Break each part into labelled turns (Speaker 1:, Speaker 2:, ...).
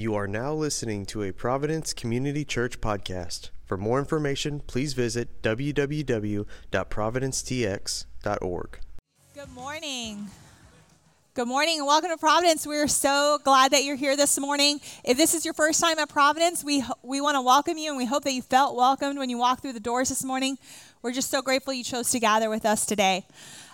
Speaker 1: You are now listening to a Providence Community Church podcast. For more information, please visit www.providencetx.org.
Speaker 2: Good morning. Good morning and welcome to Providence. We're so glad that you're here this morning. If this is your first time at Providence, we, we want to welcome you and we hope that you felt welcomed when you walked through the doors this morning. We're just so grateful you chose to gather with us today.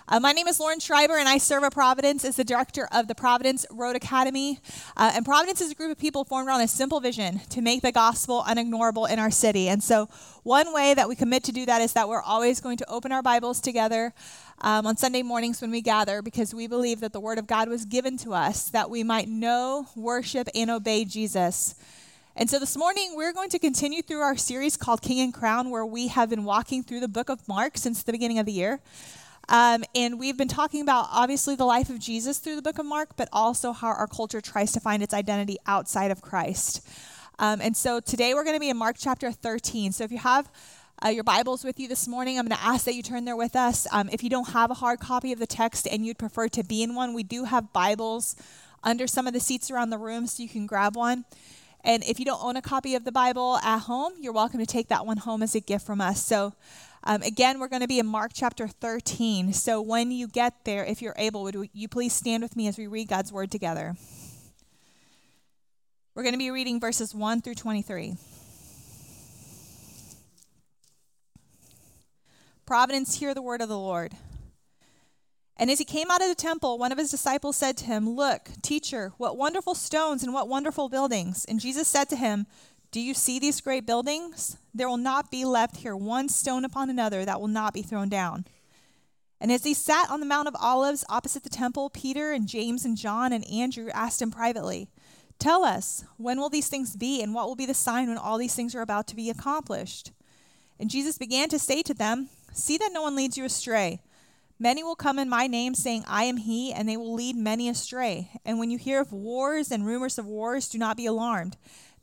Speaker 2: Uh, my name is Lauren Schreiber, and I serve at Providence as the director of the Providence Road Academy. Uh, and Providence is a group of people formed around a simple vision to make the gospel unignorable in our city. And so, one way that we commit to do that is that we're always going to open our Bibles together um, on Sunday mornings when we gather because we believe that the Word of God was given to us that we might know, worship, and obey Jesus. And so this morning, we're going to continue through our series called King and Crown, where we have been walking through the book of Mark since the beginning of the year. Um, and we've been talking about obviously the life of Jesus through the book of Mark, but also how our culture tries to find its identity outside of Christ. Um, and so today we're going to be in Mark chapter 13. So if you have uh, your Bibles with you this morning, I'm going to ask that you turn there with us. Um, if you don't have a hard copy of the text and you'd prefer to be in one, we do have Bibles under some of the seats around the room so you can grab one. And if you don't own a copy of the Bible at home, you're welcome to take that one home as a gift from us. So um, again, we're going to be in Mark chapter 13. So when you get there, if you're able, would you please stand with me as we read God's word together? We're going to be reading verses 1 through 23. Providence, hear the word of the Lord. And as he came out of the temple, one of his disciples said to him, Look, teacher, what wonderful stones and what wonderful buildings. And Jesus said to him, do you see these great buildings? There will not be left here one stone upon another that will not be thrown down. And as he sat on the Mount of Olives opposite the temple, Peter and James and John and Andrew asked him privately, Tell us, when will these things be, and what will be the sign when all these things are about to be accomplished? And Jesus began to say to them, See that no one leads you astray. Many will come in my name, saying, I am he, and they will lead many astray. And when you hear of wars and rumors of wars, do not be alarmed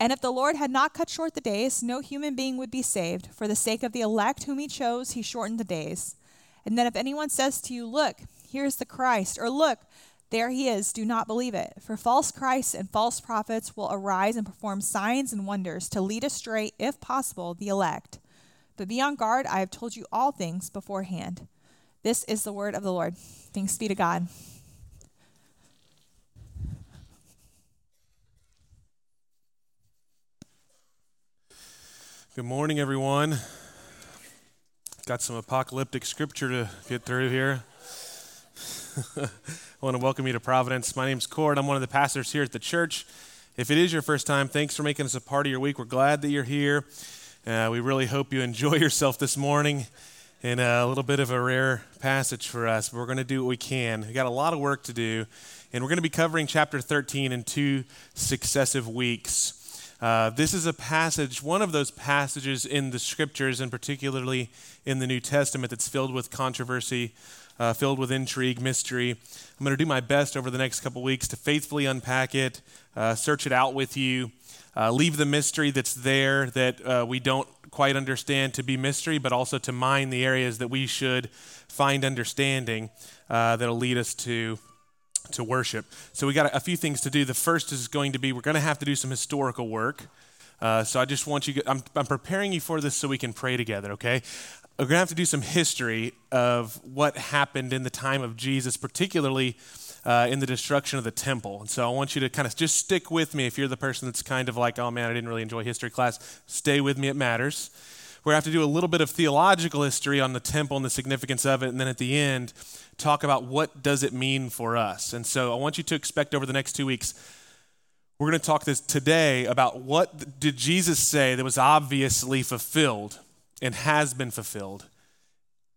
Speaker 2: And if the Lord had not cut short the days, no human being would be saved. For the sake of the elect whom he chose, he shortened the days. And then if anyone says to you, Look, here's the Christ, or Look, there he is, do not believe it. For false Christs and false prophets will arise and perform signs and wonders to lead astray, if possible, the elect. But be on guard, I have told you all things beforehand. This is the word of the Lord. Thanks be to God.
Speaker 3: Good morning, everyone. Got some apocalyptic scripture to get through here. I want to welcome you to Providence. My name's Kort. I'm one of the pastors here at the church. If it is your first time, thanks for making us a part of your week. We're glad that you're here. Uh, we really hope you enjoy yourself this morning in a little bit of a rare passage for us. But we're going to do what we can. We got a lot of work to do, and we're going to be covering chapter 13 in two successive weeks. Uh, this is a passage, one of those passages in the scriptures, and particularly in the New Testament, that's filled with controversy, uh, filled with intrigue, mystery. I'm going to do my best over the next couple weeks to faithfully unpack it, uh, search it out with you, uh, leave the mystery that's there that uh, we don't quite understand to be mystery, but also to mine the areas that we should find understanding that'll lead us to to worship. So we got a, few things to do. The first is going to be we're going to have to do some historical work. Uh, so I just want you. I'm, I'm preparing you for this so we can pray together. Okay. We're going to have to do some history of what happened in the time of Jesus, particularly uh, in the destruction of the temple. And so I want you to kind of just stick with me if you're the person that's kind of like, oh man, I didn't really enjoy history class. Stay with me, it matters. We're going to have to do a little bit of theological history on the temple and the significance of it. And then at the end, talk about what does it mean for us. And so I want you to expect over the next two weeks, we're going to talk this today about what did Jesus say that was obviously fulfilled and has been fulfilled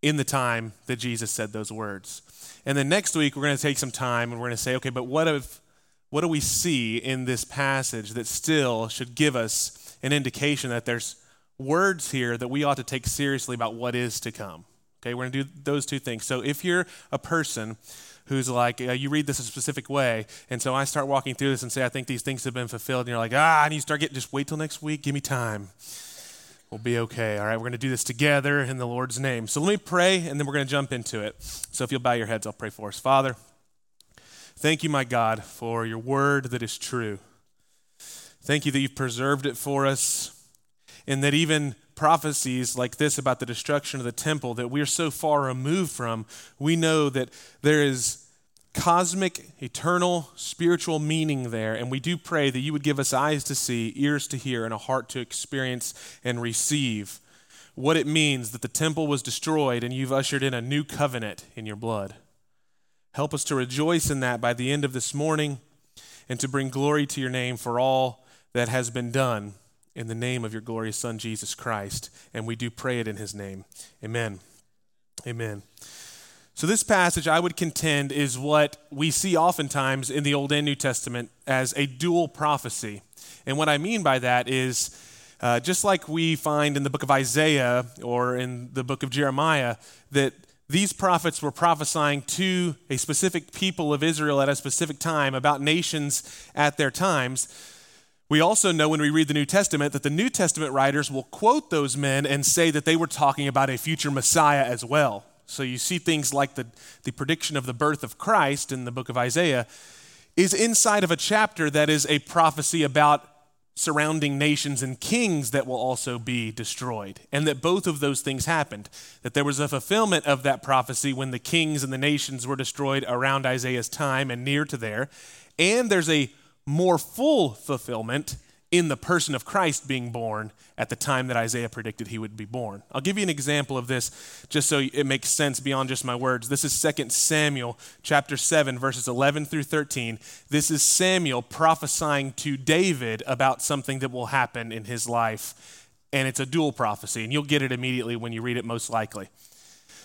Speaker 3: in the time that Jesus said those words. And then next week, we're going to take some time and we're going to say, okay, but what, if, what do we see in this passage that still should give us an indication that there's words here that we ought to take seriously about what is to come? Okay, we're going to do those two things. So if you're a person who's like, uh, you read this a specific way, and so I start walking through this and say, I think these things have been fulfilled, and you're like, ah, and you start getting, just wait till next week, give me time. We'll be okay. All right, we're going to do this together in the Lord's name. So let me pray, and then we're going to jump into it. So if you'll bow your heads, I'll pray for us. Father, thank you, my God, for your word that is true. Thank you that you've preserved it for us, and that even prophecies like this about the destruction of the temple that we're so far removed from, we know that there is cosmic, eternal, spiritual meaning there. And we do pray that you would give us eyes to see, ears to hear, and a heart to experience and receive what it means that the temple was destroyed and you've ushered in a new covenant in your blood. Help us to rejoice in that by the end of this morning and to bring glory to your name for all that has been done in the name of your glorious Son, Jesus Christ. And we do pray it in his name. Amen. Amen. So, this passage, I would contend, is what we see oftentimes in the Old and New Testament as a dual prophecy. And what I mean by that is uh, just like we find in the book of Isaiah or in the book of Jeremiah, that these prophets were prophesying to a specific people of Israel at a specific time about nations at their times. We also know when we read the New Testament that the New Testament writers will quote those men and say that they were talking about a future Messiah as well. So you see things like the, the prediction of the birth of Christ in the book of Isaiah is inside of a chapter that is a prophecy about surrounding nations and kings that will also be destroyed. And that both of those things happened. That there was a fulfillment of that prophecy when the kings and the nations were destroyed around Isaiah's time and near to there. And there's a more full fulfillment in the person of Christ being born at the time that Isaiah predicted he would be born. I'll give you an example of this just so it makes sense beyond just my words. This is 2 Samuel chapter 7 verses 11 through 13. This is Samuel prophesying to David about something that will happen in his life and it's a dual prophecy and you'll get it immediately when you read it most likely.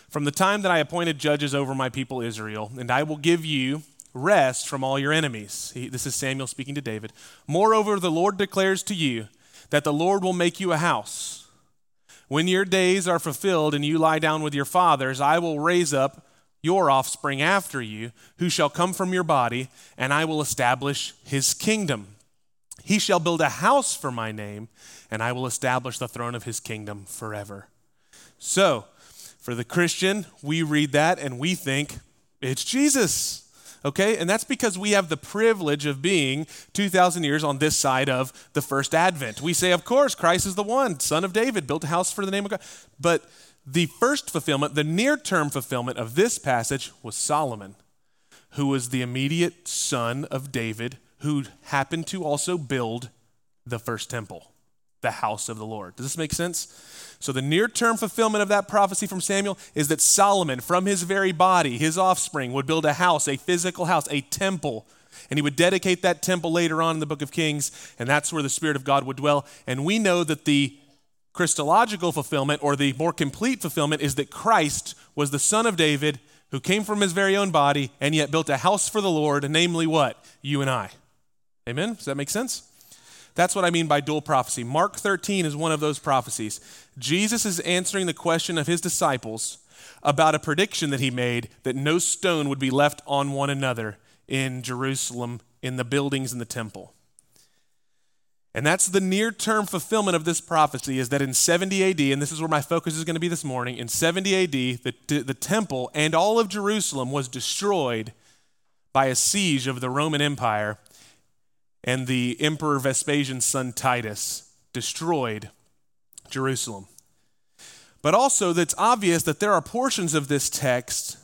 Speaker 3: From the time that I appointed judges over my people Israel and I will give you rest from all your enemies. He, this is Samuel speaking to David. Moreover, the Lord declares to you that the Lord will make you a house. When your days are fulfilled and you lie down with your fathers, I will raise up your offspring after you, who shall come from your body, and I will establish his kingdom. He shall build a house for my name, and I will establish the throne of his kingdom forever. So, for the Christian, we read that and we think it's Jesus okay? And that's because we have the privilege of being 2,000 years on this side of the first advent. We say, of course, Christ is the one, son of David, built a house for the name of God. But the first fulfillment, the near term fulfillment of this passage was Solomon, who was the immediate son of David, who happened to also build the first temple, the house of the Lord. Does this make sense? So, the near term fulfillment of that prophecy from Samuel is that Solomon, from his very body, his offspring, would build a house, a physical house, a temple. And he would dedicate that temple later on in the book of Kings, and that's where the Spirit of God would dwell. And we know that the Christological fulfillment, or the more complete fulfillment, is that Christ was the son of David who came from his very own body and yet built a house for the Lord, namely what? You and I. Amen? Does that make sense? That's what I mean by dual prophecy. Mark 13 is one of those prophecies. Jesus is answering the question of his disciples about a prediction that he made that no stone would be left on one another in Jerusalem in the buildings in the temple. And that's the near term fulfillment of this prophecy is that in 70 AD, and this is where my focus is going to be this morning, in 70 AD, the, the temple and all of Jerusalem was destroyed by a siege of the Roman Empire, and the Emperor Vespasian's son Titus destroyed Jerusalem. But also, that's obvious that there are portions of this text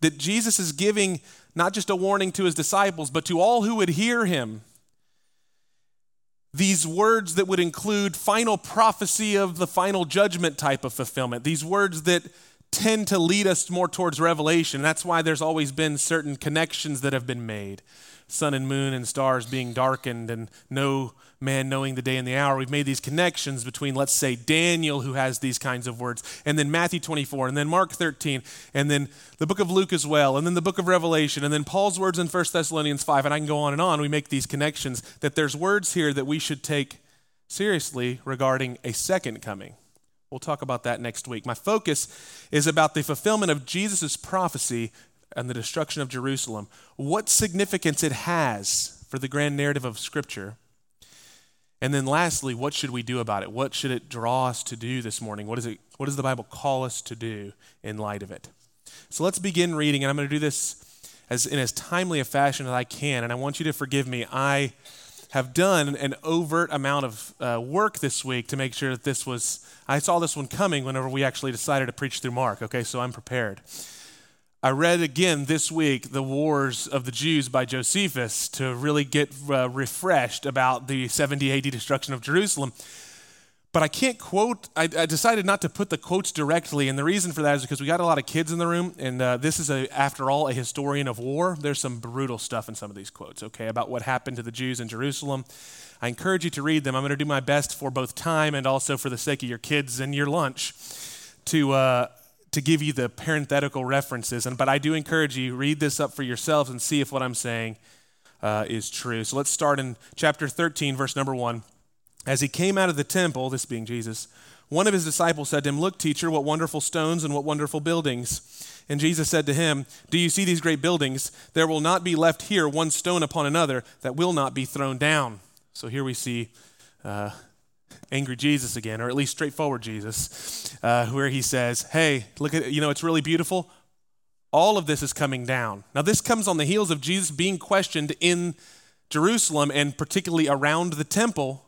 Speaker 3: that Jesus is giving not just a warning to his disciples, but to all who would hear him these words that would include final prophecy of the final judgment type of fulfillment, these words that tend to lead us more towards revelation. That's why there's always been certain connections that have been made sun and moon and stars being darkened and no man knowing the day and the hour. We've made these connections between, let's say, Daniel, who has these kinds of words, and then Matthew 24, and then Mark 13, and then the book of Luke as well, and then the book of Revelation, and then Paul's words in 1 Thessalonians 5, and I can go on and on. We make these connections that there's words here that we should take seriously regarding a second coming. We'll talk about that next week. My focus is about the fulfillment of Jesus' prophecy and the destruction of Jerusalem, what significance it has for the grand narrative of Scripture. And then lastly, what should we do about it? What should it draw us to do this morning? What, is it, what does the Bible call us to do in light of it? So let's begin reading, and I'm going to do this as, in as timely a fashion as I can. And I want you to forgive me. I have done an overt amount of uh, work this week to make sure that this was, I saw this one coming whenever we actually decided to preach through Mark, okay? So I'm prepared. I read again this week The Wars of the Jews by Josephus to really get uh, refreshed about the 70 AD destruction of Jerusalem. But I can't quote, I, I, decided not to put the quotes directly, and the reason for that is because we got a lot of kids in the room, and uh, this is, a, after all, a historian of war. There's some brutal stuff in some of these quotes, okay, about what happened to the Jews in Jerusalem. I encourage you to read them. I'm going to do my best for both time and also for the sake of your kids and your lunch to, uh, to give you the parenthetical references, and, but I do encourage you, read this up for yourselves and see if what I'm saying uh, is true. So let's start in chapter 13, verse number 1. As he came out of the temple, this being Jesus, one of his disciples said to him, Look, teacher, what wonderful stones and what wonderful buildings. And Jesus said to him, Do you see these great buildings? There will not be left here one stone upon another that will not be thrown down. So here we see uh, angry Jesus again, or at least straightforward Jesus, uh, where he says, Hey, look at, you know, it's really beautiful. All of this is coming down. Now, this comes on the heels of Jesus being questioned in Jerusalem and particularly around the temple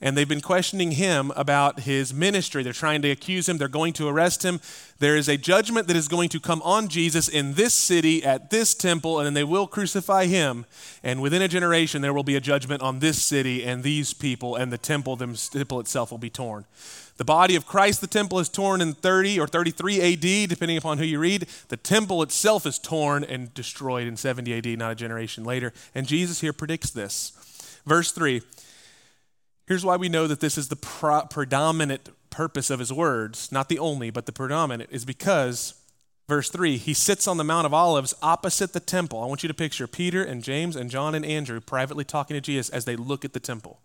Speaker 3: and they've been questioning him about his ministry. They're trying to accuse him, they're going to arrest him. There is a judgment that is going to come on Jesus in this city at this temple, and then they will crucify him. And within a generation, there will be a judgment on this city and these people, and the temple, the temple itself will be torn. The body of Christ, the temple, is torn in 30 or 33 AD, depending upon who you read. The temple itself is torn and destroyed in 70 AD, not a generation later. And Jesus here predicts this. Verse 3 Here's why we know that this is the pro- predominant purpose of his words, not the only, but the predominant, is because, verse 3, he sits on the Mount of Olives opposite the temple. I want you to picture Peter and James and John and Andrew privately talking to Jesus as they look at the temple.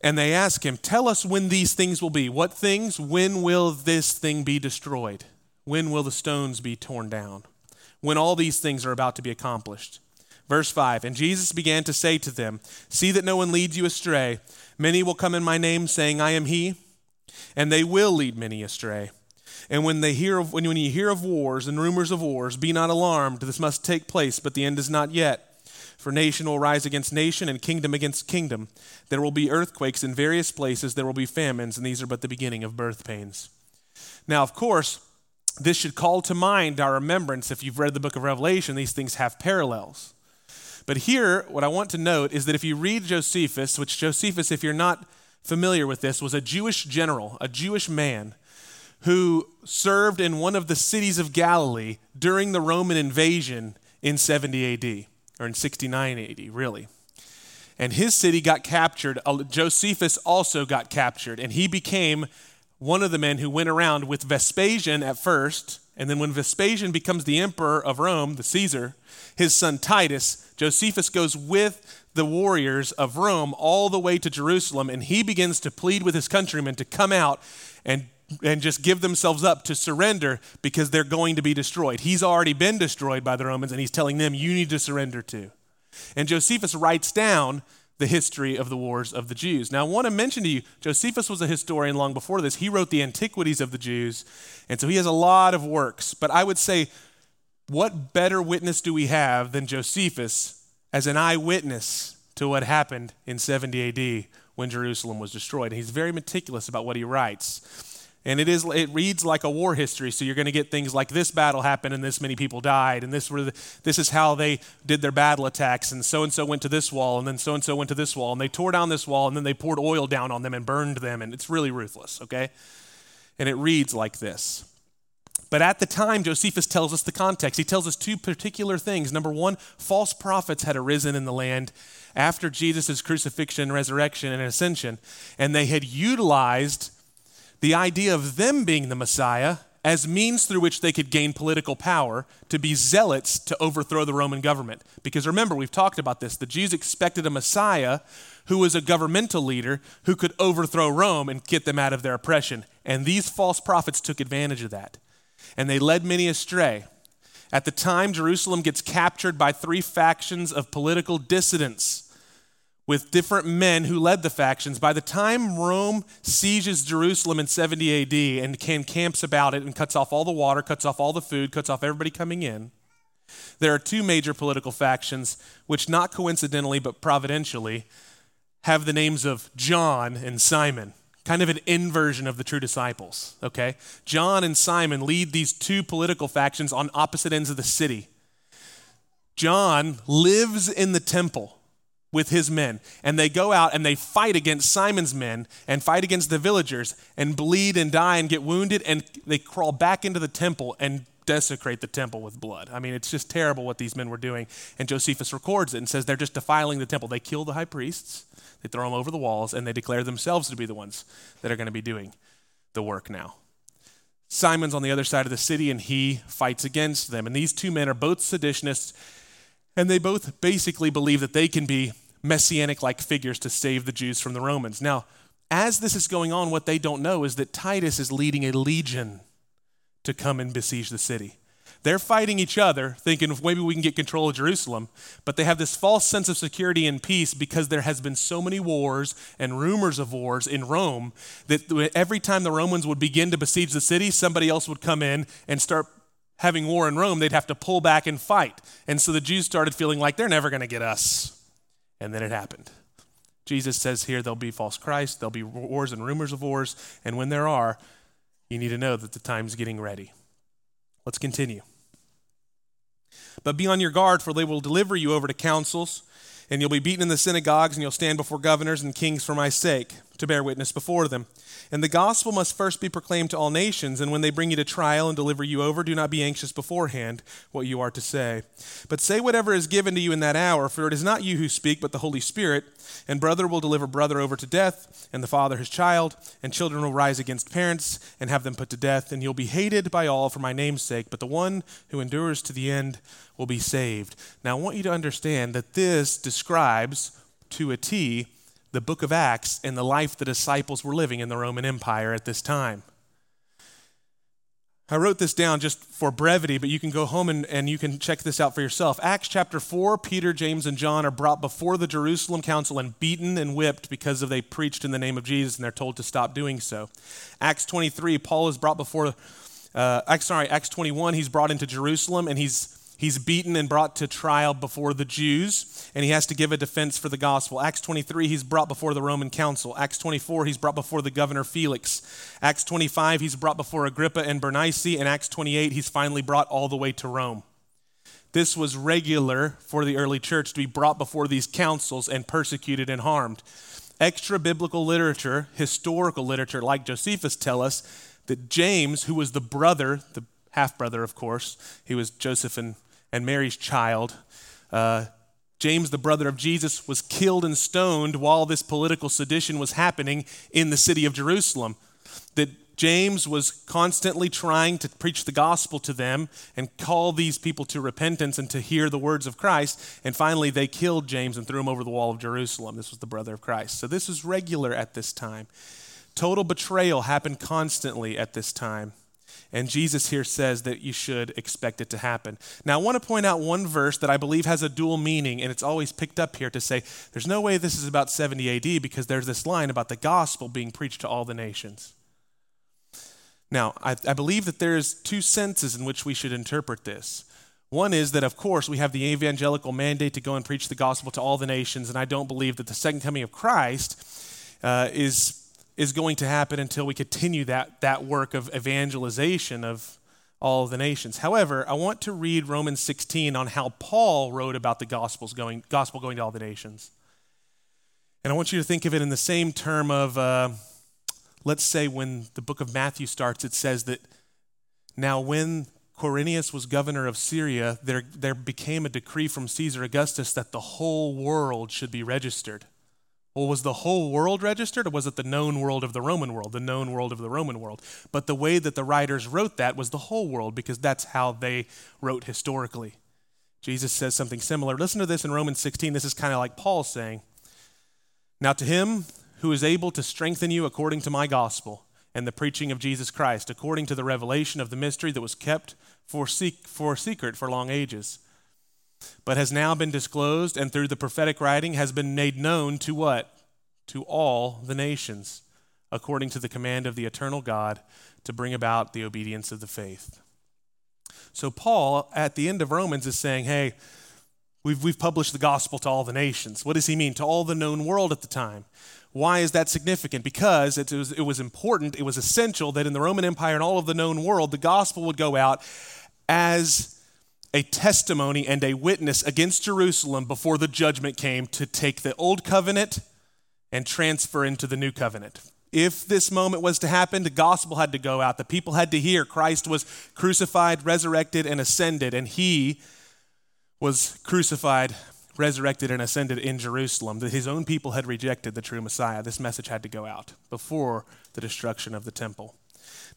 Speaker 3: And they ask him, Tell us when these things will be. What things? When will this thing be destroyed? When will the stones be torn down? When all these things are about to be accomplished. Verse 5 And Jesus began to say to them, See that no one leads you astray. Many will come in my name, saying, I am he, and they will lead many astray. And when they hear of, when, when you hear of wars and rumors of wars, be not alarmed. This must take place, but the end is not yet. For nation will rise against nation, and kingdom against kingdom. There will be earthquakes in various places. There will be famines, and these are but the beginning of birth pains. Now, of course, this should call to mind our remembrance. If you've read the book of Revelation, these things have parallels. But here, what I want to note is that if you read Josephus, which Josephus, if you're not familiar with this, was a Jewish general, a Jewish man who served in one of the cities of Galilee during the Roman invasion in 70 AD, or in 69 AD, really. And his city got captured. Josephus also got captured, and he became one of the men who went around with Vespasian at first. And then when Vespasian becomes the emperor of Rome, the Caesar, his son Titus, Josephus goes with the warriors of Rome all the way to Jerusalem, and he begins to plead with his countrymen to come out and, and just give themselves up to surrender because they're going to be destroyed. He's already been destroyed by the Romans, and he's telling them, You need to surrender too. And Josephus writes down the history of the wars of the Jews. Now, I want to mention to you, Josephus was a historian long before this. He wrote the Antiquities of the Jews, and so he has a lot of works. But I would say, what better witness do we have than Josephus as an eyewitness to what happened in 70 AD when Jerusalem was destroyed? And he's very meticulous about what he writes. And it is it reads like a war history, so you're going to get things like this battle happened and this many people died, and this were the, this is how they did their battle attacks, and so and so went to this wall, and then so and so went to this wall, and they tore down this wall, and then they poured oil down on them and burned them, and it's really ruthless, okay? And it reads like this. But at the time, Josephus tells us the context. He tells us two particular things. Number one, false prophets had arisen in the land after Jesus' crucifixion, resurrection, and ascension, and they had utilized the idea of them being the Messiah as means through which they could gain political power to be zealots to overthrow the Roman government. Because remember, we've talked about this. The Jews expected a Messiah who was a governmental leader who could overthrow Rome and get them out of their oppression. And these false prophets took advantage of that. And they led many astray. At the time, Jerusalem gets captured by three factions of political dissidents with different men who led the factions. By the time Rome sieges Jerusalem in 70 AD and camps about it and cuts off all the water, cuts off all the food, cuts off everybody coming in, there are two major political factions, which not coincidentally but providentially have the names of John and Simon. Kind of an inversion of the true disciples, okay? John and Simon lead these two political factions on opposite ends of the city. John lives in the temple with his men. And they go out and they fight against Simon's men and fight against the villagers and bleed and die and get wounded. And they crawl back into the temple and desecrate the temple with blood. I mean, it's just terrible what these men were doing. And Josephus records it and says they're just defiling the temple. They kill the high priests, they throw them over the walls, and they declare themselves to be the ones that are going to be doing the work now. Simon's on the other side of the city and he fights against them. And these two men are both seditionists and they both basically believe that they can be messianic like figures to save the Jews from the Romans. Now, as this is going on, what they don't know is that Titus is leading a legion to come and besiege the city. They're fighting each other, thinking maybe we can get control of Jerusalem, but they have this false sense of security and peace because there has been so many wars and rumors of wars in Rome that every time the Romans would begin to besiege the city, somebody else would come in and start having war in Rome, they'd have to pull back and fight. And so the Jews started feeling like they're never going to get us. And then it happened. Jesus says here there'll be false Christ, there'll be wars and rumors of wars, and when there are, you need to know that the time's getting ready. Let's continue. But be on your guard, for they will deliver you over to councils, and you'll be beaten in the synagogues, and you'll stand before governors and kings for my sake, to bear witness before them. And the gospel must first be proclaimed to all nations, and when they bring you to trial and deliver you over, do not be anxious beforehand what you are to say. But say whatever is given to you in that hour, for it is not you who speak, but the Holy Spirit. And brother will deliver brother over to death, and the father his child, and children will rise against parents and have them put to death, and you'll be hated by all for my name's sake, but the one who endures to the end will be saved. Now, I want you to understand that this describes to a T the book of Acts and the life the disciples were living in the Roman Empire at this time. I wrote this down just for brevity, but you can go home and, and you can check this out for yourself. Acts chapter 4, Peter, James, and John are brought before the Jerusalem council and beaten and whipped because of they preached in the name of Jesus and they're told to stop doing so. Acts 23, Paul is brought before, uh, Acts, sorry, Acts 21, he's brought into Jerusalem and he's He's beaten and brought to trial before the Jews, and he has to give a defense for the gospel. Acts 23, he's brought before the Roman council. Acts 24, he's brought before the governor Felix. Acts 25, he's brought before Agrippa and Bernice. And Acts 28, he's finally brought all the way to Rome. This was regular for the early church to be brought before these councils and persecuted and harmed. Extra biblical literature, historical literature like Josephus tell us that James, who was the brother, the half brother, of course, he was Joseph and and Mary's child. Uh, James, the brother of Jesus, was killed and stoned while this political sedition was happening in the city of Jerusalem. That James was constantly trying to preach the gospel to them and call these people to repentance and to hear the words of Christ. And finally, they killed James and threw him over the wall of Jerusalem. This was the brother of Christ. So this was regular at this time. Total betrayal happened constantly at this time. And Jesus here says that you should expect it to happen. Now, I want to point out one verse that I believe has a dual meaning, and it's always picked up here to say there's no way this is about 70 AD because there's this line about the gospel being preached to all the nations. Now, I, I believe that there's two senses in which we should interpret this. One is that, of course, we have the evangelical mandate to go and preach the gospel to all the nations, and I don't believe that the second coming of Christ uh, is is going to happen until we continue that, that work of evangelization of all of the nations. However, I want to read Romans 16 on how Paul wrote about the gospels going, gospel going to all the nations. And I want you to think of it in the same term of, uh, let's say, when the book of Matthew starts, it says that now when Quirinius was governor of Syria, there, there became a decree from Caesar Augustus that the whole world should be registered. Well, was the whole world registered, or was it the known world of the Roman world, the known world of the Roman world? But the way that the writers wrote that was the whole world, because that's how they wrote historically. Jesus says something similar. Listen to this in Romans 16. This is kind of like Paul saying, Now to him who is able to strengthen you according to my gospel and the preaching of Jesus Christ, according to the revelation of the mystery that was kept for, for secret for long ages but has now been disclosed and through the prophetic writing has been made known to what? To all the nations, according to the command of the eternal God, to bring about the obedience of the faith. So, Paul, at the end of Romans, is saying, hey, we've, we've published the gospel to all the nations. What does he mean? To all the known world at the time. Why is that significant? Because it was, it was important, it was essential that in the Roman Empire and all of the known world, the gospel would go out as a testimony and a witness against Jerusalem before the judgment came to take the old covenant and transfer into the new covenant. If this moment was to happen, the gospel had to go out. The people had to hear Christ was crucified, resurrected, and ascended, and he was crucified, resurrected, and ascended in Jerusalem. That his own people had rejected the true Messiah. This message had to go out before the destruction of the temple.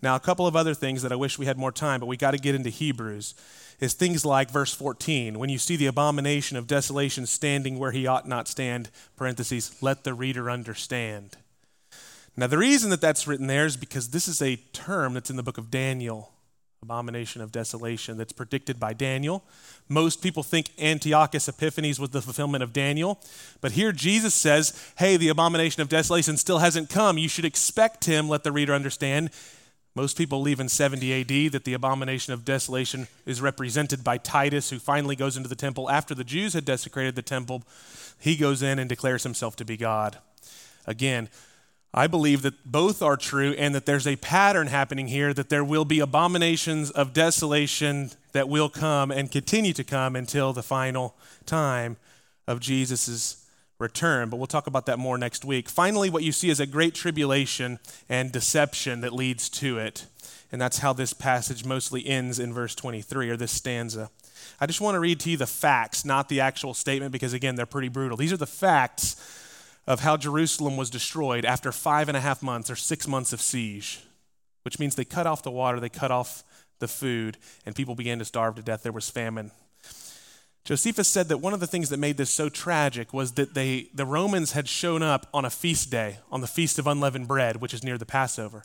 Speaker 3: Now, a couple of other things that I wish we had more time, but we got to get into Hebrews is things like verse 14 when you see the abomination of desolation standing where he ought not stand parentheses let the reader understand. Now the reason that that's written there is because this is a term that's in the book of daniel abomination of desolation that's predicted by daniel. Most people think antiochus epiphanes was the fulfillment of daniel but here jesus says hey the abomination of desolation still hasn't come. You should expect him let the reader understand most people believe in 70 AD that the abomination of desolation is represented by Titus, who finally goes into the temple after the Jews had desecrated the temple. He goes in and declares himself to be God. Again, I believe that both are true and that there's a pattern happening here that there will be abominations of desolation that will come and continue to come until the final time of Jesus' return, but we'll talk about that more next week. Finally, what you see is a great tribulation and deception that leads to it. And that's how this passage mostly ends in verse 23, or this stanza. I just want to read to you the facts, not the actual statement, because again, they're pretty brutal. These are the facts of how Jerusalem was destroyed after five and a half months or six months of siege, which means they cut off the water, they cut off the food, and people began to starve to death. There was famine. Josephus said that one of the things that made this so tragic was that they, the Romans had shown up on a feast day, on the Feast of Unleavened Bread, which is near the Passover.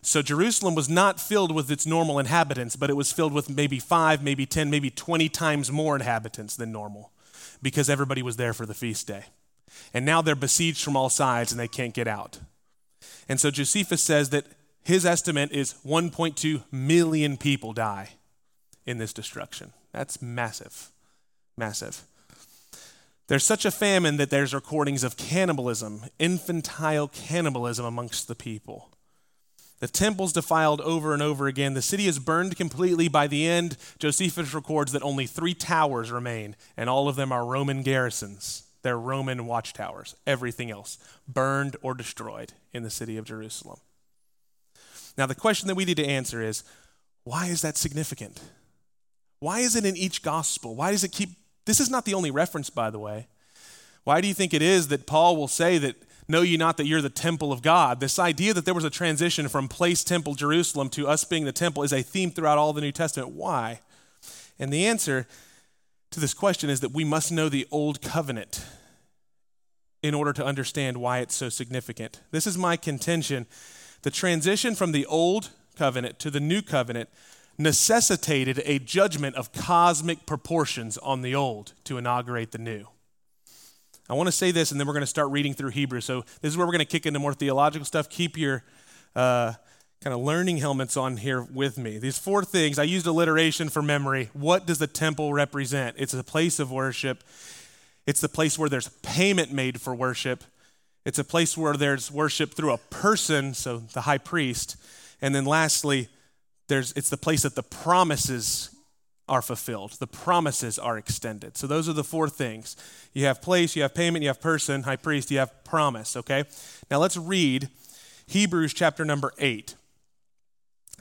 Speaker 3: So Jerusalem was not filled with its normal inhabitants, but it was filled with maybe five, maybe 10, maybe 20 times more inhabitants than normal because everybody was there for the feast day. And now they're besieged from all sides and they can't get out. And so Josephus says that his estimate is 1.2 million people die in this destruction. That's massive massive. There's such a famine that there's recordings of cannibalism, infantile cannibalism amongst the people. The temple's defiled over and over again. The city is burned completely. By the end, Josephus records that only three towers remain, and all of them are Roman garrisons. They're Roman watchtowers. Everything else burned or destroyed in the city of Jerusalem. Now, the question that we need to answer is why is that significant? Why is it in each gospel? Why does it keep this is not the only reference, by the way. Why do you think it is that Paul will say that, know ye not that you're the temple of God? This idea that there was a transition from place temple Jerusalem to us being the temple is a theme throughout all the New Testament. Why? And the answer to this question is that we must know the old covenant in order to understand why it's so significant. This is my contention. The transition from the old covenant to the new covenant necessitated a judgment of cosmic proportions on the old to inaugurate the new. I want to say this, and then we're going to start reading through Hebrew. So, this is where we're going to kick into more theological stuff. Keep your uh, kind of learning helmets on here with me. These four things, I used alliteration for memory. What does the temple represent? It's a place of worship, it's the place where there's payment made for worship, it's a place where there's worship through a person, so the high priest. And then lastly, there's, it's the place that the promises are fulfilled, the promises are extended. So those are the four things. You have place, you have payment, you have person, high priest, you have promise, okay? Now let's read Hebrews chapter number 8.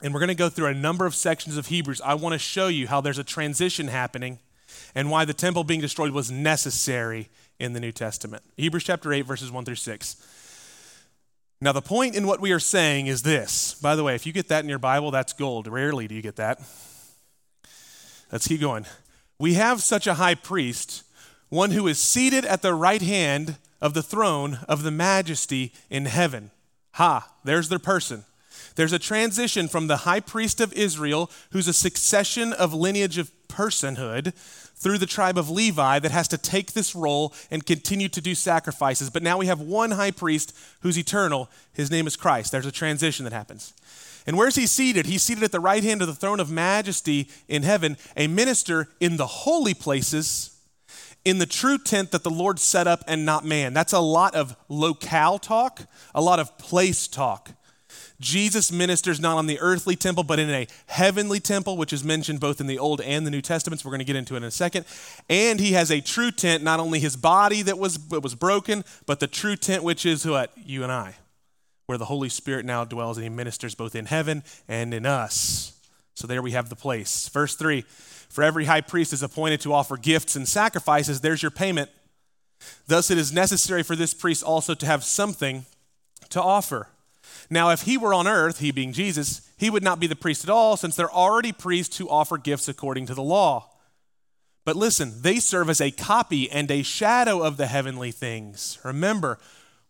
Speaker 3: And we're going to go through a number of sections of Hebrews. I want to show you how there's a transition happening and why the temple being destroyed was necessary in the New Testament. Hebrews chapter 8, verses 1 through 6. Now, the point in what we are saying is this. By the way, if you get that in your Bible, that's gold. Rarely do you get that. Let's keep going. We have such a high priest, one who is seated at the right hand of the throne of the majesty in heaven. Ha, there's their person. There's a transition from the high priest of Israel, who's a succession of lineage of personhood, through the tribe of Levi that has to take this role and continue to do sacrifices. But now we have one high priest who's eternal. His name is Christ. There's a transition that happens. And where's he seated? He's seated at the right hand of the throne of majesty in heaven, a minister in the holy places, in the true tent that the Lord set up and not man. That's a lot of locale talk, a lot of place talk. Jesus ministers not on the earthly temple, but in a heavenly temple, which is mentioned both in the Old and the New Testaments. We're going to get into it in a second. And he has a true tent, not only his body that was, that was broken, but the true tent, which is what? You and I, where the Holy Spirit now dwells and he ministers both in heaven and in us. So there we have the place. Verse 3 For every high priest is appointed to offer gifts and sacrifices. There's your payment. Thus, it is necessary for this priest also to have something to offer. Now, if he were on earth, he being Jesus, he would not be the priest at all, since there are already priests who offer gifts according to the law. But listen, they serve as a copy and a shadow of the heavenly things. Remember,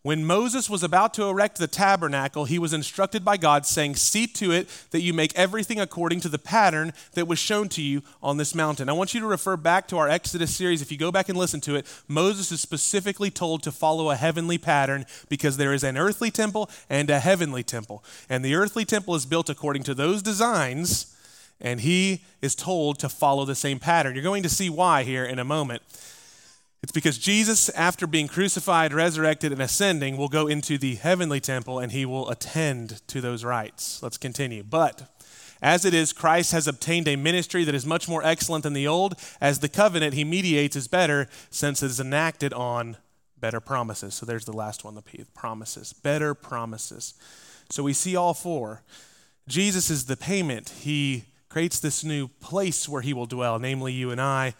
Speaker 3: when Moses was about to erect the tabernacle, he was instructed by God, saying, See to it that you make everything according to the pattern that was shown to you on this mountain. I want you to refer back to our Exodus series. If you go back and listen to it, Moses is specifically told to follow a heavenly pattern because there is an earthly temple and a heavenly temple. And the earthly temple is built according to those designs, and he is told to follow the same pattern. You're going to see why here in a moment. It's because Jesus, after being crucified, resurrected, and ascending, will go into the heavenly temple and he will attend to those rites. Let's continue. But as it is, Christ has obtained a ministry that is much more excellent than the old, as the covenant he mediates is better, since it is enacted on better promises. So there's the last one, the P, promises. Better promises. So we see all four. Jesus is the payment. He creates this new place where he will dwell, namely you and I.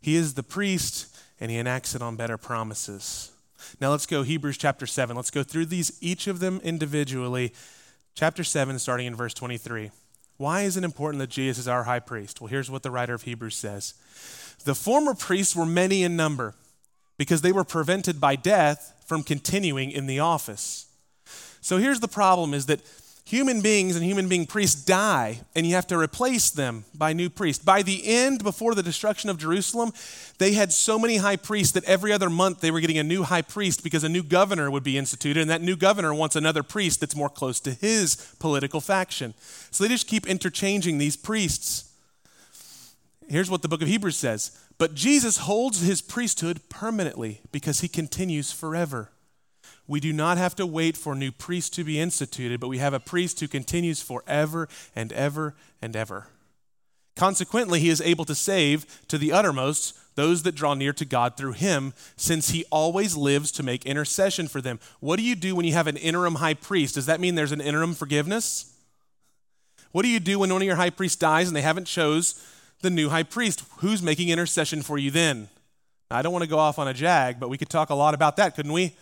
Speaker 3: He is the priest and he enacts it on better promises. Now let's go Hebrews chapter 7. Let's go through these each of them individually. Chapter 7 starting in verse 23. Why is it important that Jesus is our high priest? Well, here's what the writer of Hebrews says. The former priests were many in number because they were prevented by death from continuing in the office. So here's the problem is that human beings and human being priests die, and you have to replace them by new priests. By the end, before the destruction of Jerusalem, they had so many high priests that every other month they were getting a new high priest because a new governor would be instituted, and that new governor wants another priest that's more close to his political faction. So they just keep interchanging these priests. Here's what the book of Hebrews says But Jesus holds his priesthood permanently because he continues forever. We do not have to wait for new priests to be instituted, but we have a priest who continues forever and ever and ever. Consequently, he is able to save to the uttermost those that draw near to God through him, since he always lives to make intercession for them. What do you do when you have an interim high priest? Does that mean there's an interim forgiveness? What do you do when one of your high priests dies and they haven't chose the new high priest? Who's making intercession for you then? I don't want to go off on a jag, but we could talk a lot about that, couldn't we?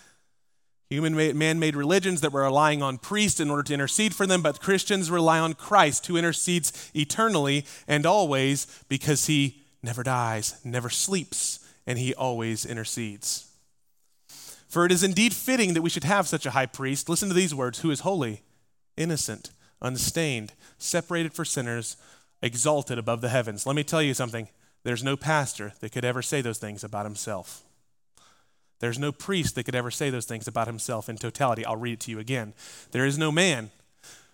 Speaker 3: Human man made religions that were relying on priests in order to intercede for them, but Christians rely on Christ who intercedes eternally and always because he never dies, never sleeps, and he always intercedes. For it is indeed fitting that we should have such a high priest, listen to these words, who is holy, innocent, unstained, separated for sinners, exalted above the heavens. Let me tell you something. There's no pastor that could ever say those things about himself. There's no priest that could ever say those things about himself in totality. I'll read it to you again. There is no man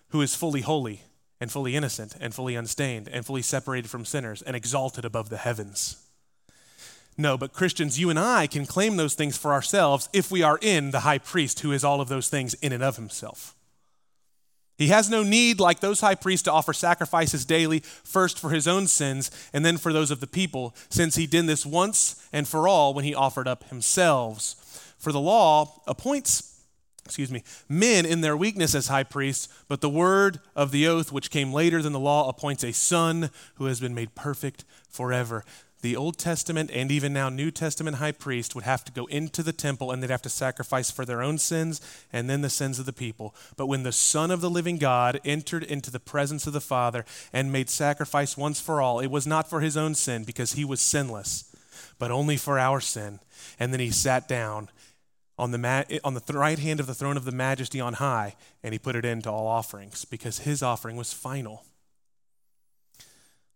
Speaker 3: who is fully holy and fully innocent and fully unstained and fully separated from sinners and exalted above the heavens. No, but Christians, you and I can claim those things for ourselves if we are in the high priest who is all of those things in and of himself. He has no need, like those high priests, to offer sacrifices daily, first for his own sins and then for those of the people, since he did this once and for all when he offered up himself. For the law appoints excuse me, men in their weakness as high priests, but the word of the oath, which came later than the law, appoints a son who has been made perfect forever. The Old Testament and even now New Testament high priest would have to go into the temple and they'd have to sacrifice for their own sins and then the sins of the people. But when the Son of the living God entered into the presence of the Father and made sacrifice once for all, it was not for his own sin because he was sinless, but only for our sin. And then he sat down on the, ma- on the right hand of the throne of the majesty on high, and he put it into all offerings because his offering was final.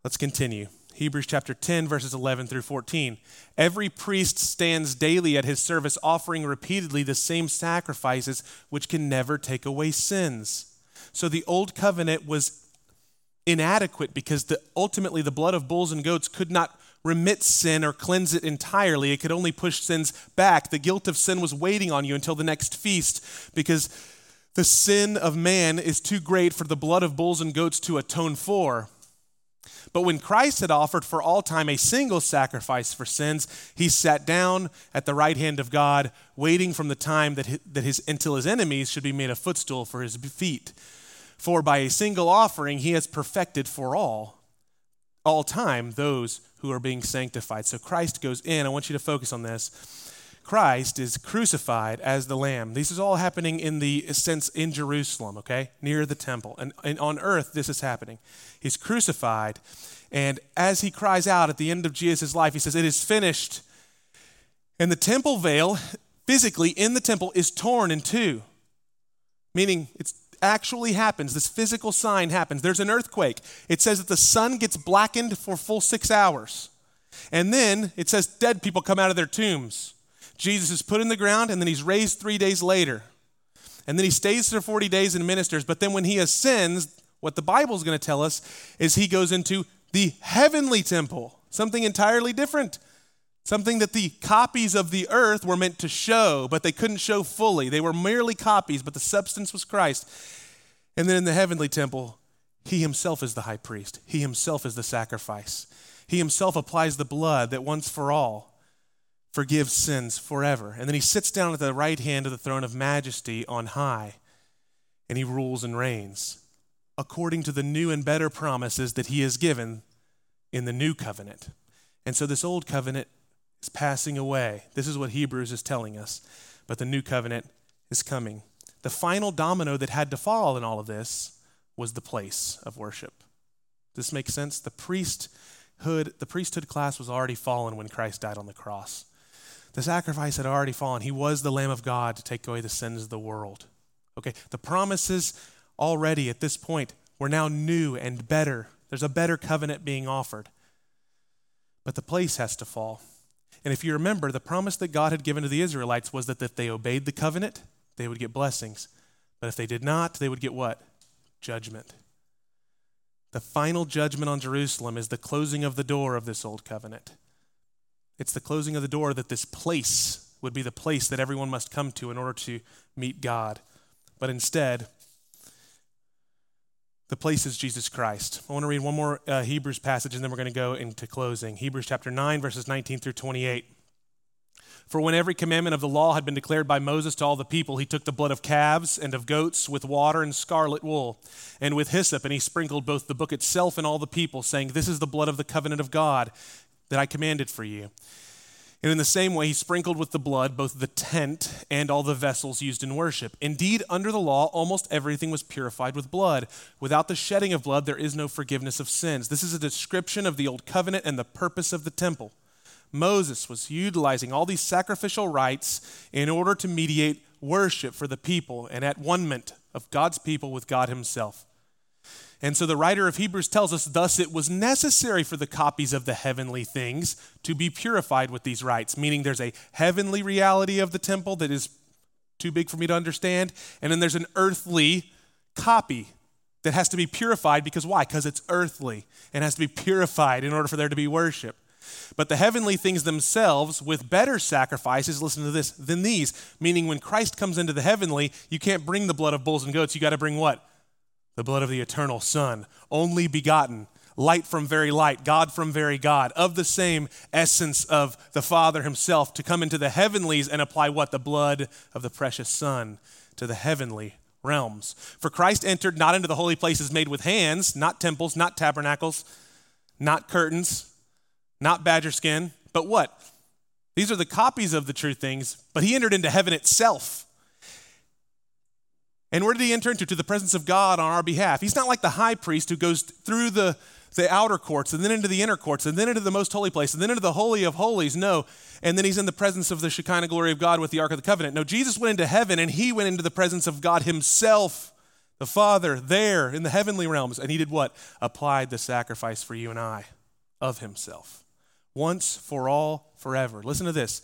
Speaker 3: Let's continue. Hebrews chapter 10, verses 11 through 14. Every priest stands daily at his service, offering repeatedly the same sacrifices, which can never take away sins. So the old covenant was inadequate because the, ultimately the blood of bulls and goats could not remit sin or cleanse it entirely. It could only push sins back. The guilt of sin was waiting on you until the next feast because the sin of man is too great for the blood of bulls and goats to atone for. But when Christ had offered for all time a single sacrifice for sins, he sat down at the right hand of God, waiting from the time that his, that his until his enemies should be made a footstool for his feet. For by a single offering he has perfected for all all time those who are being sanctified. So Christ goes in. I want you to focus on this. Christ is crucified as the Lamb. This is all happening in the sense in Jerusalem, okay, near the temple. And, and on earth, this is happening. He's crucified. And as he cries out at the end of Jesus' life, he says, It is finished. And the temple veil, physically in the temple, is torn in two, meaning it's actually happens. This physical sign happens. There's an earthquake. It says that the sun gets blackened for full six hours. And then it says dead people come out of their tombs. Jesus is put in the ground and then he's raised three days later. And then he stays there 40 days and ministers. But then when he ascends, what the Bible is going to tell us is he goes into the heavenly temple, something entirely different. Something that the copies of the earth were meant to show, but they couldn't show fully. They were merely copies, but the substance was Christ. And then in the heavenly temple, he himself is the high priest, he himself is the sacrifice. He himself applies the blood that once for all forgives sins forever. And then he sits down at the right hand of the throne of majesty on high, and he rules and reigns according to the new and better promises that he has given in the new covenant. And so this old covenant is passing away. This is what Hebrews is telling us. But the new covenant is coming. The final domino that had to fall in all of this was the place of worship. Does this make sense? The priesthood, the priesthood class was already fallen when Christ died on the cross. The sacrifice had already fallen. He was the Lamb of God to take away the sins of the world. Okay, the promises already at this point were now new and better. There's a better covenant being offered. But the place has to fall. And if you remember, the promise that God had given to the Israelites was that if they obeyed the covenant, they would get blessings. But if they did not, they would get what? Judgment. The final judgment on Jerusalem is the closing of the door of this old covenant. It's the closing of the door that this place would be the place that everyone must come to in order to meet God. But instead, the place is Jesus Christ. I want to read one more uh, Hebrews passage and then we're going to go into closing. Hebrews chapter 9, verses 19 through 28. For when every commandment of the law had been declared by Moses to all the people, he took the blood of calves and of goats with water and scarlet wool and with hyssop, and he sprinkled both the book itself and all the people, saying, This is the blood of the covenant of God that I commanded for you. And in the same way, he sprinkled with the blood both the tent and all the vessels used in worship. Indeed, under the law, almost everything was purified with blood. Without the shedding of blood, there is no forgiveness of sins. This is a description of the old covenant and the purpose of the temple. Moses was utilizing all these sacrificial rites in order to mediate worship for the people and at one of God's people with God Himself. And so the writer of Hebrews tells us, thus it was necessary for the copies of the heavenly things to be purified with these rites, meaning there's a heavenly reality of the temple that is too big for me to understand, and then there's an earthly copy that has to be purified because why? Because it's earthly and has to be purified in order for there to be worship. But the heavenly things themselves, with better sacrifices, listen to this, than these. Meaning, when Christ comes into the heavenly, you can't bring the blood of bulls and goats. You got to bring what? The blood of the eternal Son, only begotten, light from very light, God from very God, of the same essence of the Father Himself, to come into the heavenlies and apply what? The blood of the precious Son to the heavenly realms. For Christ entered not into the holy places made with hands, not temples, not tabernacles, not curtains, not badger skin, but what? These are the copies of the true things, but he entered into heaven itself. And where did he enter into? To the presence of God on our behalf. He's not like the high priest who goes through the, the outer courts and then into the inner courts and then into the most holy place and then into the holy of holies. No. And then he's in the presence of the Shekinah glory of God with the Ark of the Covenant. No, Jesus went into heaven and he went into the presence of God himself, the Father, there in the heavenly realms. And he did what? Applied the sacrifice for you and I of himself. Once for all, forever. Listen to this.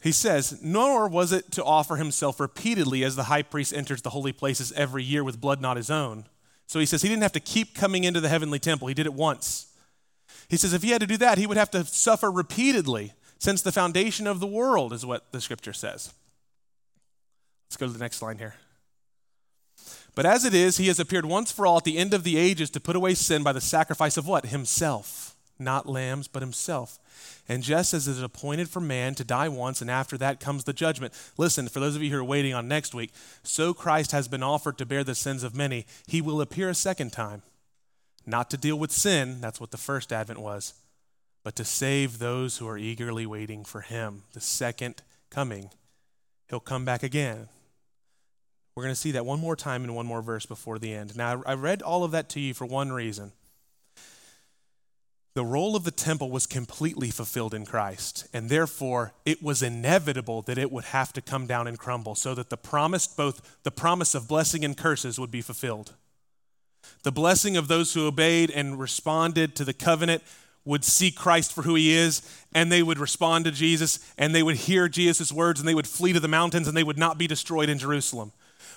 Speaker 3: He says, Nor was it to offer himself repeatedly as the high priest enters the holy places every year with blood not his own. So he says he didn't have to keep coming into the heavenly temple, he did it once. He says if he had to do that, he would have to suffer repeatedly since the foundation of the world, is what the scripture says. Let's go to the next line here. But as it is, he has appeared once for all at the end of the ages to put away sin by the sacrifice of what? Himself. Not lambs, but himself. And just as it is appointed for man to die once, and after that comes the judgment. Listen, for those of you who are waiting on next week, so Christ has been offered to bear the sins of many. He will appear a second time, not to deal with sin, that's what the first advent was, but to save those who are eagerly waiting for him, the second coming. He'll come back again. We're going to see that one more time in one more verse before the end. Now, I read all of that to you for one reason the role of the temple was completely fulfilled in Christ, and therefore it was inevitable that it would have to come down and crumble so that the promised both the promise of blessing and curses would be fulfilled. The blessing of those who obeyed and responded to the covenant would see Christ for who he is, and they would respond to Jesus, and they would hear Jesus' words, and they would flee to the mountains, and they would not be destroyed in Jerusalem.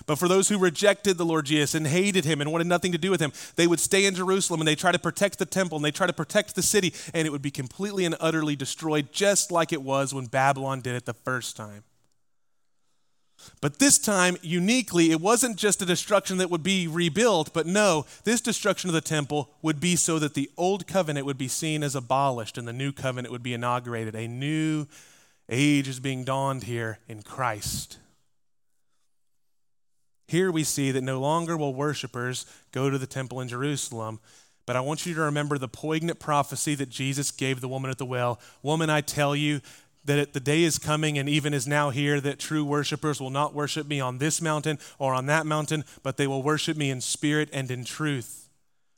Speaker 3: But for those who rejected the Lord Jesus and hated him and wanted nothing to do with him, they would stay in Jerusalem and they try to protect the temple and they try to protect the city, and it would be completely and utterly destroyed, just like it was when Babylon did it the first time. But this time, uniquely, it wasn't just a destruction that would be rebuilt, but no, this destruction of the temple would be so that the old covenant would be seen as abolished and the new covenant would be inaugurated. A new age is being dawned here in Christ. Here we see that no longer will worshipers go to the temple in Jerusalem, but I want you to remember the poignant prophecy that Jesus gave the woman at the well. Woman, I tell you that the day is coming and even is now here that true worshipers will not worship me on this mountain or on that mountain, but they will worship me in spirit and in truth.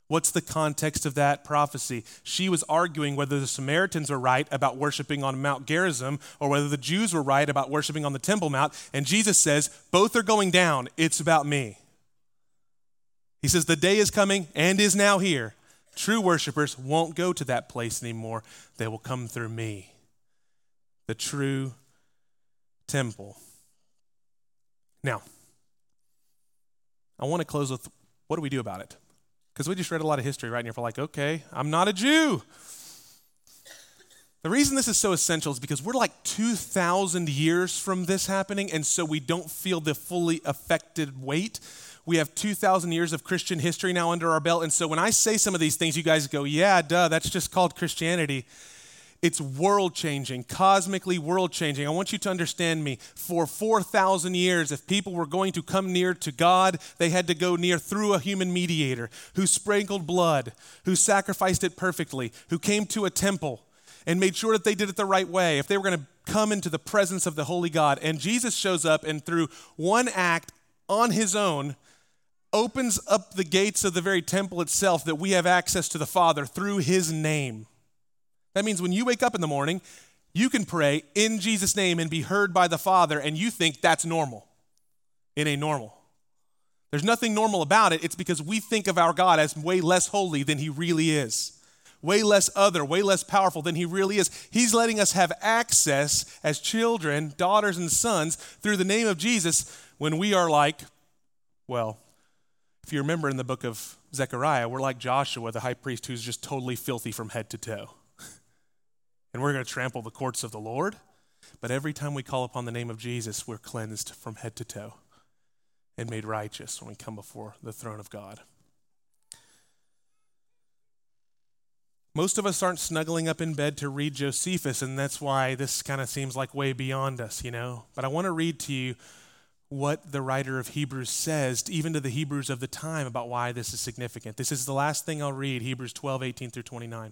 Speaker 3: What's the context of that prophecy? She was arguing whether the Samaritans were right about worshiping on Mount Gerizim or whether the Jews were right about worshiping on the Temple Mount. And Jesus says, both are going down. It's about me. He says, the day is coming and is now here. True worshipers won't go to that place anymore. They will come through me, the true temple. Now, I want to close with what do we do about it? Because we just read a lot of history, right? And you're like, okay, I'm not a Jew. The reason this is so essential is because we're like 2,000 years from this happening, and so we don't feel the fully affected weight. We have 2,000 years of Christian history now under our belt, and so when I say some of these things, you guys go, yeah, duh, that's just called Christianity. It's world changing, cosmically world changing. I want you to understand me. For 4,000 years, if people were going to come near to God, they had to go near through a human mediator who sprinkled blood, who sacrificed it perfectly, who came to a temple and made sure that they did it the right way. If they were going to come into the presence of the holy God. And Jesus shows up and through one act on his own, opens up the gates of the very temple itself that we have access to the Father through his name. That means when you wake up in the morning, you can pray in Jesus' name and be heard by the Father, and you think that's normal. It ain't normal. There's nothing normal about it. It's because we think of our God as way less holy than he really is, way less other, way less powerful than he really is. He's letting us have access as children, daughters, and sons through the name of Jesus when we are like, well, if you remember in the book of Zechariah, we're like Joshua, the high priest, who's just totally filthy from head to toe. And we're going to trample the courts of the Lord. But every time we call upon the name of Jesus, we're cleansed from head to toe and made righteous when we come before the throne of God. Most of us aren't snuggling up in bed to read Josephus, and that's why this kind of seems like way beyond us, you know. But I want to read to you what the writer of Hebrews says, even to the Hebrews of the time, about why this is significant. This is the last thing I'll read Hebrews 12, 18 through 29.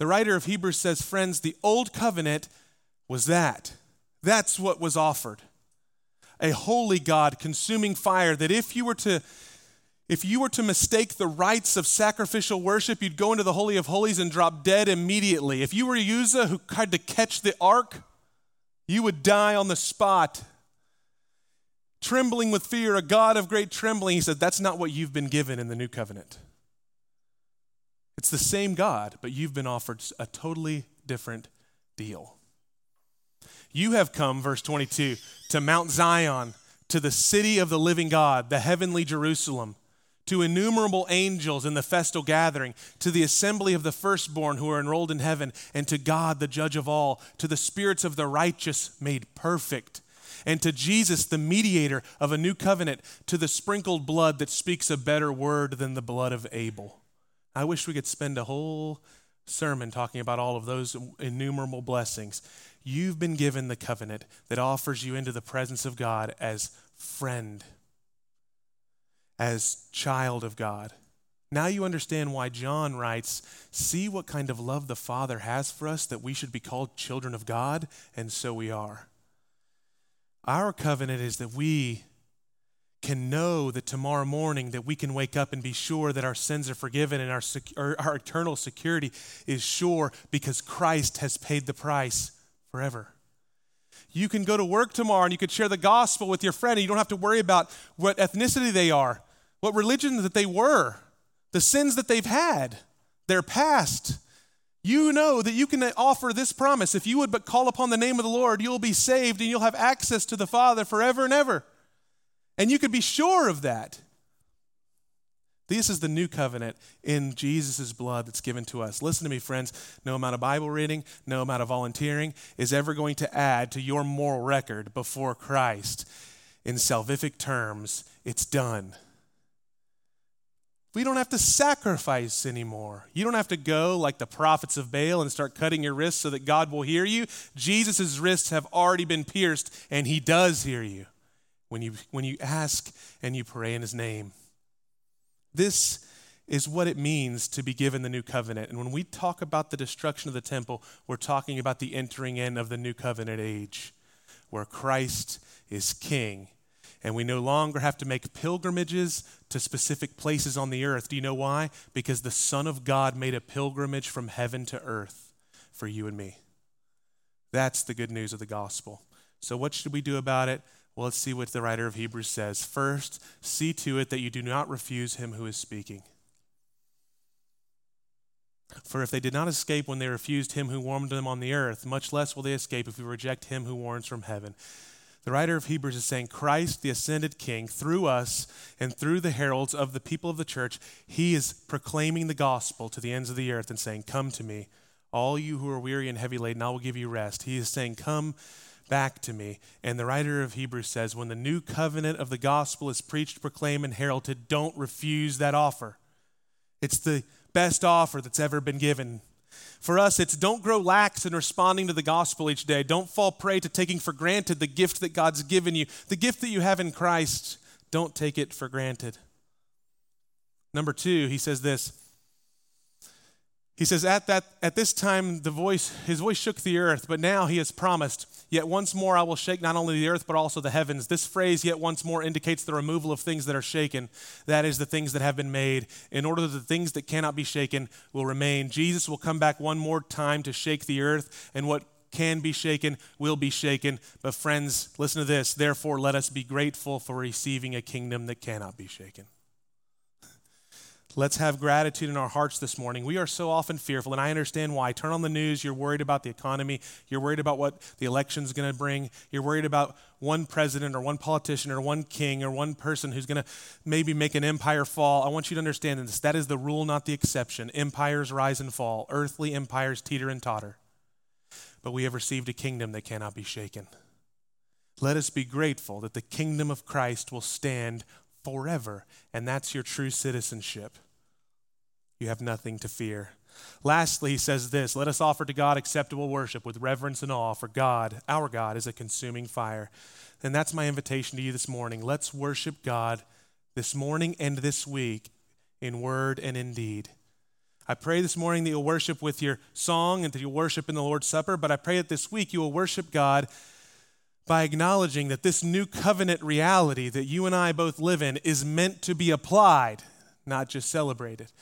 Speaker 3: The writer of Hebrews says, Friends, the old covenant was that. That's what was offered a holy God, consuming fire, that if you were to if you were to mistake the rites of sacrificial worship, you'd go into the Holy of Holies and drop dead immediately. If you were Uzzah who tried to catch the ark, you would die on the spot. Trembling with fear, a God of great trembling, he said, that's not what you've been given in the new covenant. It's the same God, but you've been offered a totally different deal. You have come, verse 22, to Mount Zion, to the city of the living God, the heavenly Jerusalem, to innumerable angels in the festal gathering, to the assembly of the firstborn who are enrolled in heaven, and to God, the judge of all, to the spirits of the righteous made perfect, and to Jesus, the mediator of a new covenant, to the sprinkled blood that speaks a better word than the blood of Abel. I wish we could spend a whole sermon talking about all of those innumerable blessings. You've been given the covenant that offers you into the presence of God as friend, as child of God. Now you understand why John writes, See what kind of love the Father has for us that we should be called children of God, and so we are. Our covenant is that we can know that tomorrow morning that we can wake up and be sure that our sins are forgiven and our, our, our eternal security is sure because Christ has paid the price forever. You can go to work tomorrow and you could share the gospel with your friend and you don't have to worry about what ethnicity they are, what religion that they were, the sins that they've had, their past. You know that you can offer this promise. If you would but call upon the name of the Lord, you'll be saved and you'll have access to the Father forever and ever. And you could be sure of that. This is the new covenant in Jesus' blood that's given to us. Listen to me, friends. No amount of Bible reading, no amount of volunteering is ever going to add to your moral record before Christ. In salvific terms, it's done. We don't have to sacrifice anymore. You don't have to go like the prophets of Baal and start cutting your wrists so that God will hear you. Jesus' wrists have already been pierced, and he does hear you when you, when you ask and you pray in his name. This is what it means to be given the new covenant. And when we talk about the destruction of the temple, we're talking about the entering in of the new covenant age, where Christ is king. And we no longer have to make pilgrimages to specific places on the earth. Do you know why? Because the Son of God made a pilgrimage from heaven to earth for you and me. That's the good news of the gospel. So, what should we do about it? Well, let's see what the writer of Hebrews says. First, see to it that you do not refuse him who is speaking. For if they did not escape when they refused him who warned them on the earth, much less will they escape if we reject him who warns from heaven. The writer of Hebrews is saying, Christ, the ascended King, through us and through the heralds of the people of the church, he is proclaiming the gospel to the ends of the earth and saying, Come to me, all you who are weary and heavy laden, I will give you rest. He is saying, Come back to me. And the writer of Hebrews says, when the new covenant of the gospel is preached, proclaimed, and heralded, don't refuse that offer. It's the best offer that's ever been given. For us, it's don't grow lax in responding to the gospel each day. Don't fall prey to taking for granted the gift that God's given you, the gift that you have in Christ. Don't take it for granted. Number two, he says this. He says, at, that, at this time, the voice, his voice shook the earth, but now he has promised, Yet once more I will shake not only the earth, but also the heavens. This phrase, yet once more, indicates the removal of things that are shaken. That is, the things that have been made, in order that the things that cannot be shaken will remain. Jesus will come back one more time to shake the earth, and what can be shaken will be shaken. But, friends, listen to this. Therefore, let us be grateful for receiving a kingdom that cannot be shaken. Let's have gratitude in our hearts this morning. We are so often fearful, and I understand why. Turn on the news, you're worried about the economy, you're worried about what the election's going to bring, you're worried about one president or one politician or one king or one person who's going to maybe make an empire fall. I want you to understand this. That is the rule, not the exception. Empires rise and fall, earthly empires teeter and totter. But we have received a kingdom that cannot be shaken. Let us be grateful that the kingdom of Christ will stand forever. And that's your true citizenship. You have nothing to fear. Lastly, he says this Let us offer to God acceptable worship with reverence and awe, for God, our God, is a consuming fire. And that's my invitation to you this morning. Let's worship God this morning and this week in word and in deed. I pray this morning that you'll worship with your song and that you'll worship in the Lord's Supper, but I pray that this week you will worship God by acknowledging that this new covenant reality that you and I both live in is meant to be applied, not just celebrated.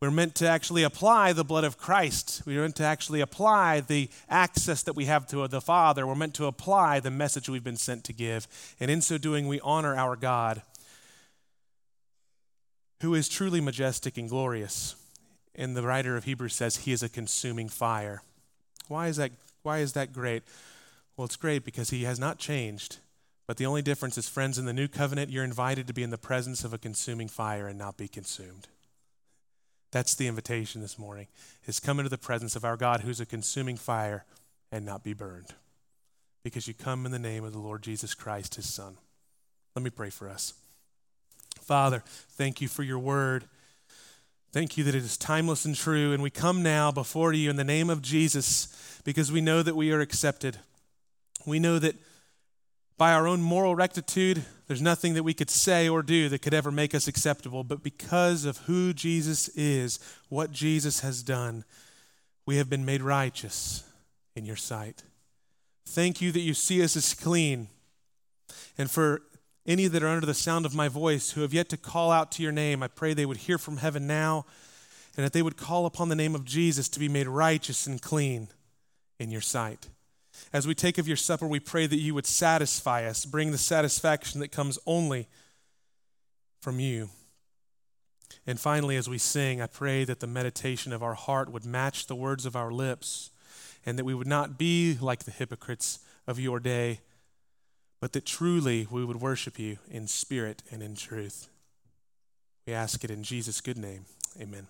Speaker 3: We're meant to actually apply the blood of Christ. We're meant to actually apply the access that we have to the Father. We're meant to apply the message we've been sent to give. And in so doing, we honor our God, who is truly majestic and glorious. And the writer of Hebrews says he is a consuming fire. Why is that, why is that great? Well, it's great because he has not changed. But the only difference is, friends, in the new covenant, you're invited to be in the presence of a consuming fire and not be consumed. That's the invitation this morning, is come into the presence of our God who's a consuming fire and not be burned. Because you come in the name of the Lord Jesus Christ, his Son. Let me pray for us. Father, thank you for your word. Thank you that it is timeless and true. And we come now before you in the name of Jesus because we know that we are accepted. We know that by our own moral rectitude, there's nothing that we could say or do that could ever make us acceptable. But because of who Jesus is, what Jesus has done, we have been made righteous in your sight. Thank you that you see us as clean. And for any that are under the sound of my voice who have yet to call out to your name, I pray they would hear from heaven now and that they would call upon the name of Jesus to be made righteous and clean in your sight. As we take of your supper, we pray that you would satisfy us, bring the satisfaction that comes only from you. And finally, as we sing, I pray that the meditation of our heart would match the words of our lips, and that we would not be like the hypocrites of your day, but that truly we would worship you in spirit and in truth. We ask it in Jesus' good name. Amen.